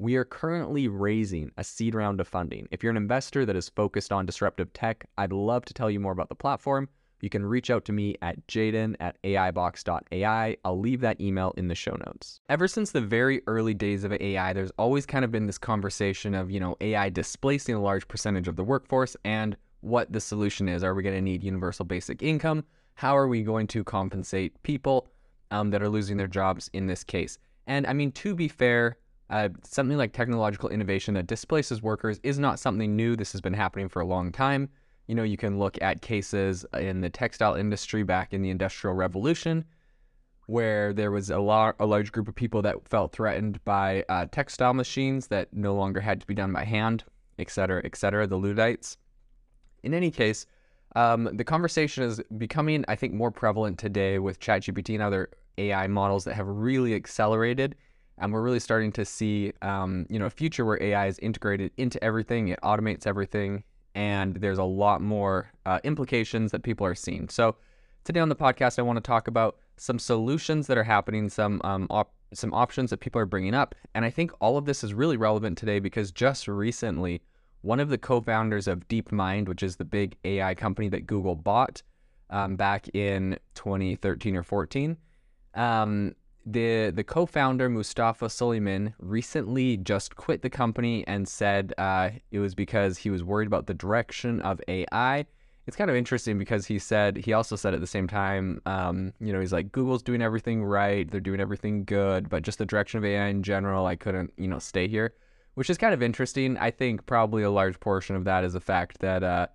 We are currently raising a seed round of funding. If you're an investor that is focused on disruptive tech, I'd love to tell you more about the platform. You can reach out to me at jaeden at aibox.ai. I'll leave that email in the show notes. Ever since the very early days of AI, there's always kind of been this conversation of, you know, AI displacing a large percentage of the workforce and what the solution is. Are we going to need universal basic income? How are we going to compensate people um, that are losing their jobs in this case? And I mean, to be fair, uh, something like technological innovation that displaces workers is not something new. This has been happening for a long time. You know, you can look at cases in the textile industry back in the Industrial Revolution, where there was a, lar- a large group of people that felt threatened by uh, textile machines that no longer had to be done by hand, et cetera, et cetera, the Luddites. In any case, um, the conversation is becoming, I think, more prevalent today with ChatGPT and other AI models that have really accelerated and we're really starting to see, um, you know, a future where AI is integrated into everything. It automates everything, and there's a lot more uh, implications that people are seeing. So today on the podcast, I want to talk about some solutions that are happening, some um, op- some options that people are bringing up, and I think all of this is really relevant today because just recently, one of the co-founders of DeepMind, which is the big AI company that Google bought um, back in 2013 or 14. Um, the the co-founder Mustafa Suleyman recently just quit the company and said uh, it was because he was worried about the direction of AI. It's kind of interesting because he said he also said at the same time, um, you know, he's like Google's doing everything right, they're doing everything good, but just the direction of AI in general, I couldn't, you know, stay here, which is kind of interesting. I think probably a large portion of that is the fact that. Uh,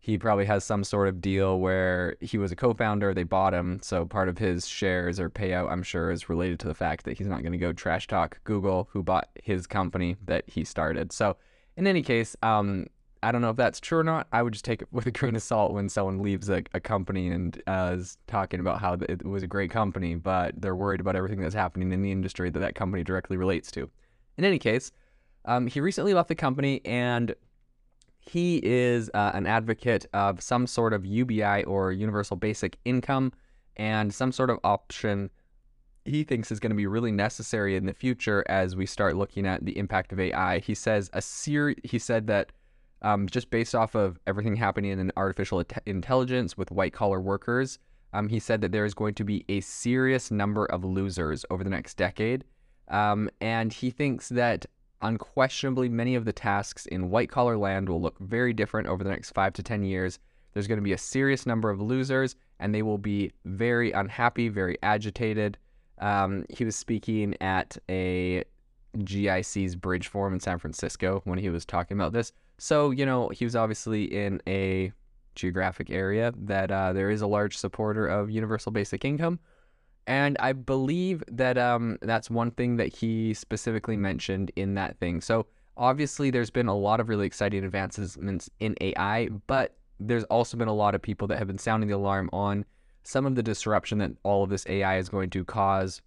he probably has some sort of deal where he was a co-founder they bought him. So part of his shares or payout i'm sure is related to the fact that he's not going to go trash talk google who bought his company that he started. So in any case um, i don't know if that's true or not. I would just take it with a grain of salt when someone leaves a, a company and uh, is talking about how it was a great company but they're worried about everything that's happening in the industry that that company directly relates to. In any case um, he recently left the company and he is uh, an advocate of some sort of UBI or universal basic income and some sort of option he thinks is going to be really necessary in the future as we start looking at the impact of AI. He says a ser- he said that um, just based off of everything happening in artificial intelligence with white collar workers, um, he said that there is going to be a serious number of losers over the next decade. Um, and he thinks that unquestionably many of the tasks in white collar land will look very different over the next five to 10 years. There's going to be a serious number of losers, and they will be very unhappy, very agitated. Um, he was speaking at a GIC's Bridge Forum in San Francisco when he was talking about this. So, you know, he was obviously in a geographic area that uh, there is a large supporter of universal basic income. And I believe that um, that's one thing that he specifically mentioned in that thing. So obviously, there's been a lot of really exciting advancements in AI, but there's also been a lot of people that have been sounding the alarm on some of the disruption that all of this AI is going to cause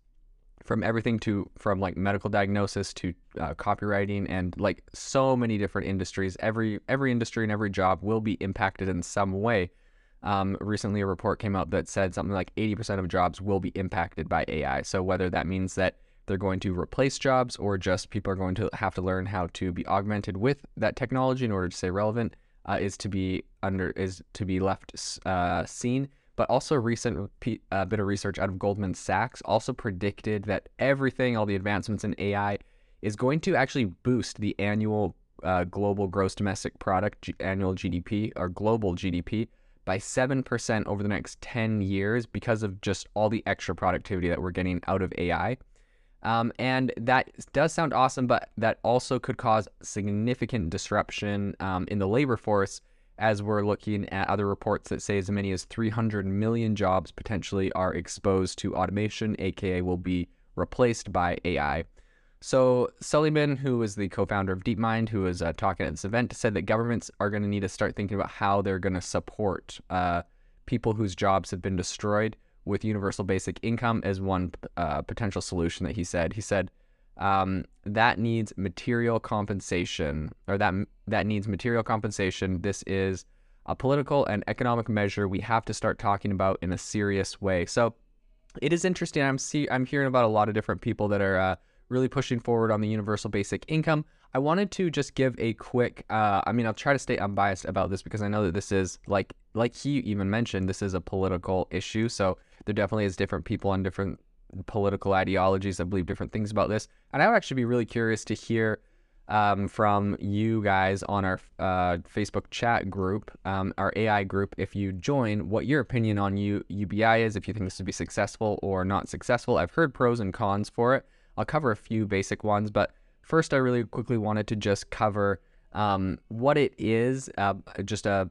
from everything to from like medical diagnosis to uh, copywriting and like so many different industries every every industry and every job will be impacted in some way um, recently, a report came out that said something like 80% of jobs will be impacted by AI. So, whether that means that they're going to replace jobs or just people are going to have to learn how to be augmented with that technology in order to stay relevant uh, is to be under is to be left uh, seen. But also, recent uh, bit of research out of Goldman Sachs also predicted that everything, all the advancements in AI, is going to actually boost the annual uh, global gross domestic product, G- annual GDP, or global GDP by 7% over the next 10 years because of just all the extra productivity that we're getting out of AI. Um, and that does sound awesome, but that also could cause significant disruption um, in the labor force as we're looking at other reports that say as many as 300 million jobs potentially are exposed to automation, aka will be replaced by AI. So Suleyman, who is the co-founder of DeepMind, who was uh, talking at this event, said that governments are going to need to start thinking about how they're going to support uh, people whose jobs have been destroyed with universal basic income as one uh, potential solution that he said. He said um, that needs material compensation, or that that needs material compensation. This is a political and economic measure we have to start talking about in a serious way. So it is interesting. I'm see I'm hearing about a lot of different people that are uh, really pushing forward on the universal basic income. I wanted to just give a quick. Uh, I mean, I'll try to stay unbiased about this because I know that this is like like he even mentioned, this is a political issue. So there definitely is different people on different political ideologies that believe different things about this. And I would actually be really curious to hear um, from you guys on our uh, Facebook chat group, um, our AI group, if you join, what your opinion on U- UBI is, if you think this would be successful or not successful. I've heard pros and cons for it. I'll cover a few basic ones, but first, I really quickly wanted to just cover um, what it is, uh, just a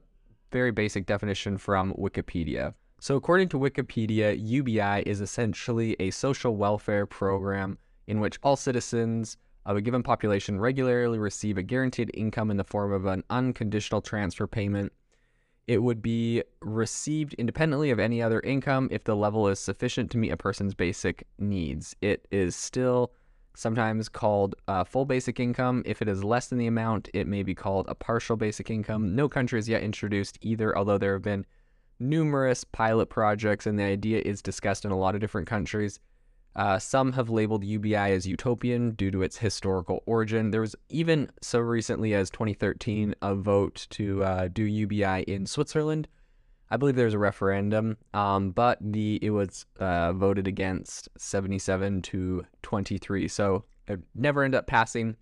very basic definition from Wikipedia. So, according to Wikipedia, UBI is essentially a social welfare program in which all citizens of a given population regularly receive a guaranteed income in the form of an unconditional transfer payment. It would be received independently of any other income if the level is sufficient to meet a person's basic needs. It is still sometimes called uh, full basic income. If it is less than the amount, it may be called a partial basic income. No country has yet introduced either, although there have been numerous pilot projects, and the idea is discussed in a lot of different countries. Uh, some have labeled UBI as utopian due to its historical origin. There was even so recently as 2013 a vote to uh, do UBI in Switzerland. I believe there was a referendum, um, but the it was uh, voted against 77 to 23. So it never ended up passing.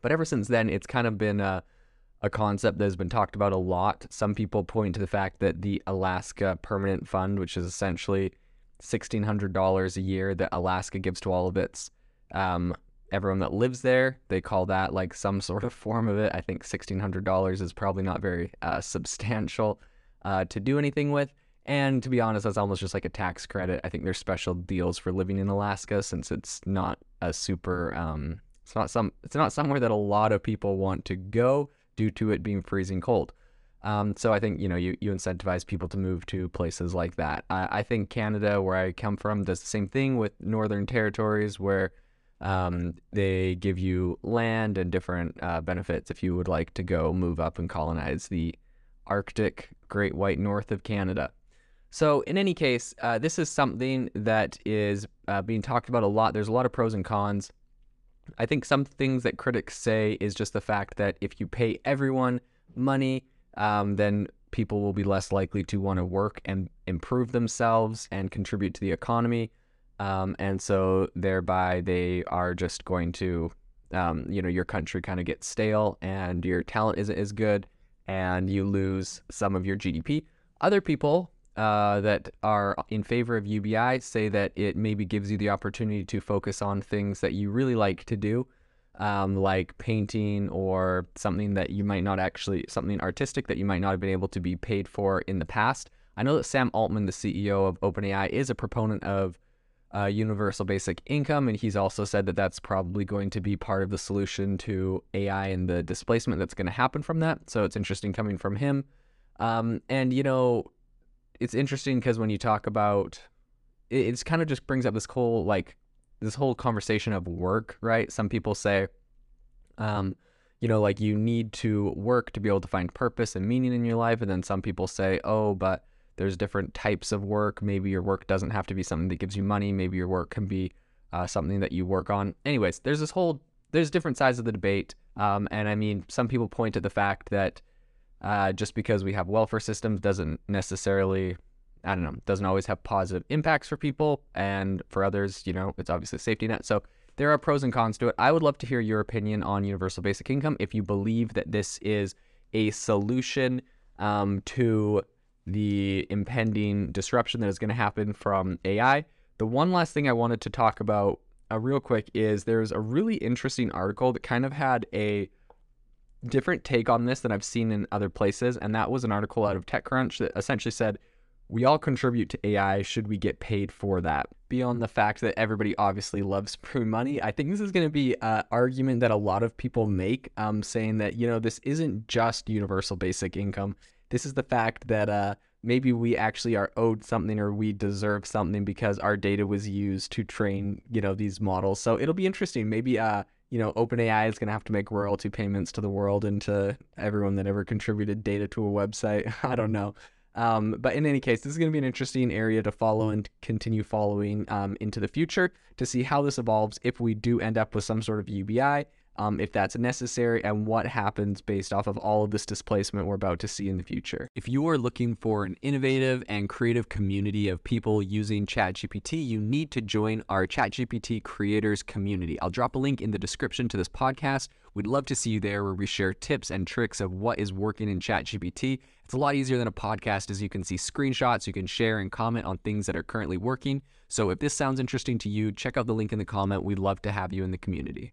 But ever since then, it's kind of been a a concept that has been talked about a lot. Some people point to the fact that the Alaska Permanent Fund, which is essentially $1,600 a year that Alaska gives to all of its um, everyone that lives there, they call that like some sort of form of it. I think $1,600 is probably not very uh, substantial uh, to do anything with. And to be honest, that's almost just like a tax credit. I think there's special deals for living in Alaska since it's not a super, um, it's not some, it's not somewhere that a lot of people want to go due to it being freezing cold. Um, so I think you know you, you incentivize people to move to places like that. I, I think Canada, where I come from, does the same thing with Northern Territories, where um, they give you land and different uh, benefits if you would like to go move up and colonize the Arctic Great White North of Canada. So in any case, uh, this is something that is uh, being talked about a lot. There's a lot of pros and cons. I think some things that critics say is just the fact that if you pay everyone money, um, then people will be less likely to want to work and improve themselves and contribute to the economy. Um, and so thereby they are just going to, um, you know, your country kind of gets stale and your talent isn't as good and you lose some of your GDP. Other people uh, that are in favor of UBI say that it maybe gives you the opportunity to focus on things that you really like to do, um, like painting or something that you might not actually, something artistic that you might not have been able to be paid for in the past. I know that Sam Altman, the CEO of OpenAI, is a proponent of uh, universal basic income, and he's also said that that's probably going to be part of the solution to AI and the displacement that's going to happen from that. So it's interesting coming from him. Um, and you know, it's interesting because when you talk about it, it's kind of just brings up this whole like this whole conversation of work, right? Some people say, um, you know, like you need to work to be able to find purpose and meaning in your life, and then some people say, oh, but there's different types of work. Maybe your work doesn't have to be something that gives you money. Maybe your work can be uh, something that you work on. Anyways, there's this whole there's different sides of the debate, um, and I mean, some people point to the fact that uh, just because we have welfare systems doesn't necessarily, I don't know, doesn't always have positive impacts for people. And for others, you know, it's obviously a safety net. So there are pros and cons to it. I would love to hear your opinion on universal basic income. If you believe that this is a solution um, to the impending disruption that is going to happen from AI. The one last thing I wanted to talk about uh, real quick is there's a really interesting article that kind of had a different take on this than I've seen in other places. And that was an article out of TechCrunch that essentially said, we all contribute to AI. Should we get paid for that? Beyond the fact that everybody obviously loves free money, I think this is going to be an argument that a lot of people make, um, saying that, you know, this isn't just universal basic income. This is the fact that uh, maybe we actually are owed something or we deserve something because our data was used to train, you know, these models. So it'll be interesting. Maybe, uh, you know, OpenAI is going to have to make royalty payments to the world and to everyone that ever contributed data to a website. I don't know. Um, but in any case, this is going to be an interesting area to follow and continue following um, into the future to see how this evolves if we do end up with some sort of UBI um, if that's necessary, and what happens based off of all of this displacement we're about to see in the future. If you are looking for an innovative and creative community of people using ChatGPT, you need to join our ChatGPT creators community. I'll drop a link in the description to this podcast. We'd love to see you there where we share tips and tricks of what is working in ChatGPT. It's a lot easier than a podcast as you can see screenshots, you can share and comment on things that are currently working. So if this sounds interesting to you, check out the link in the comment. We'd love to have you in the community.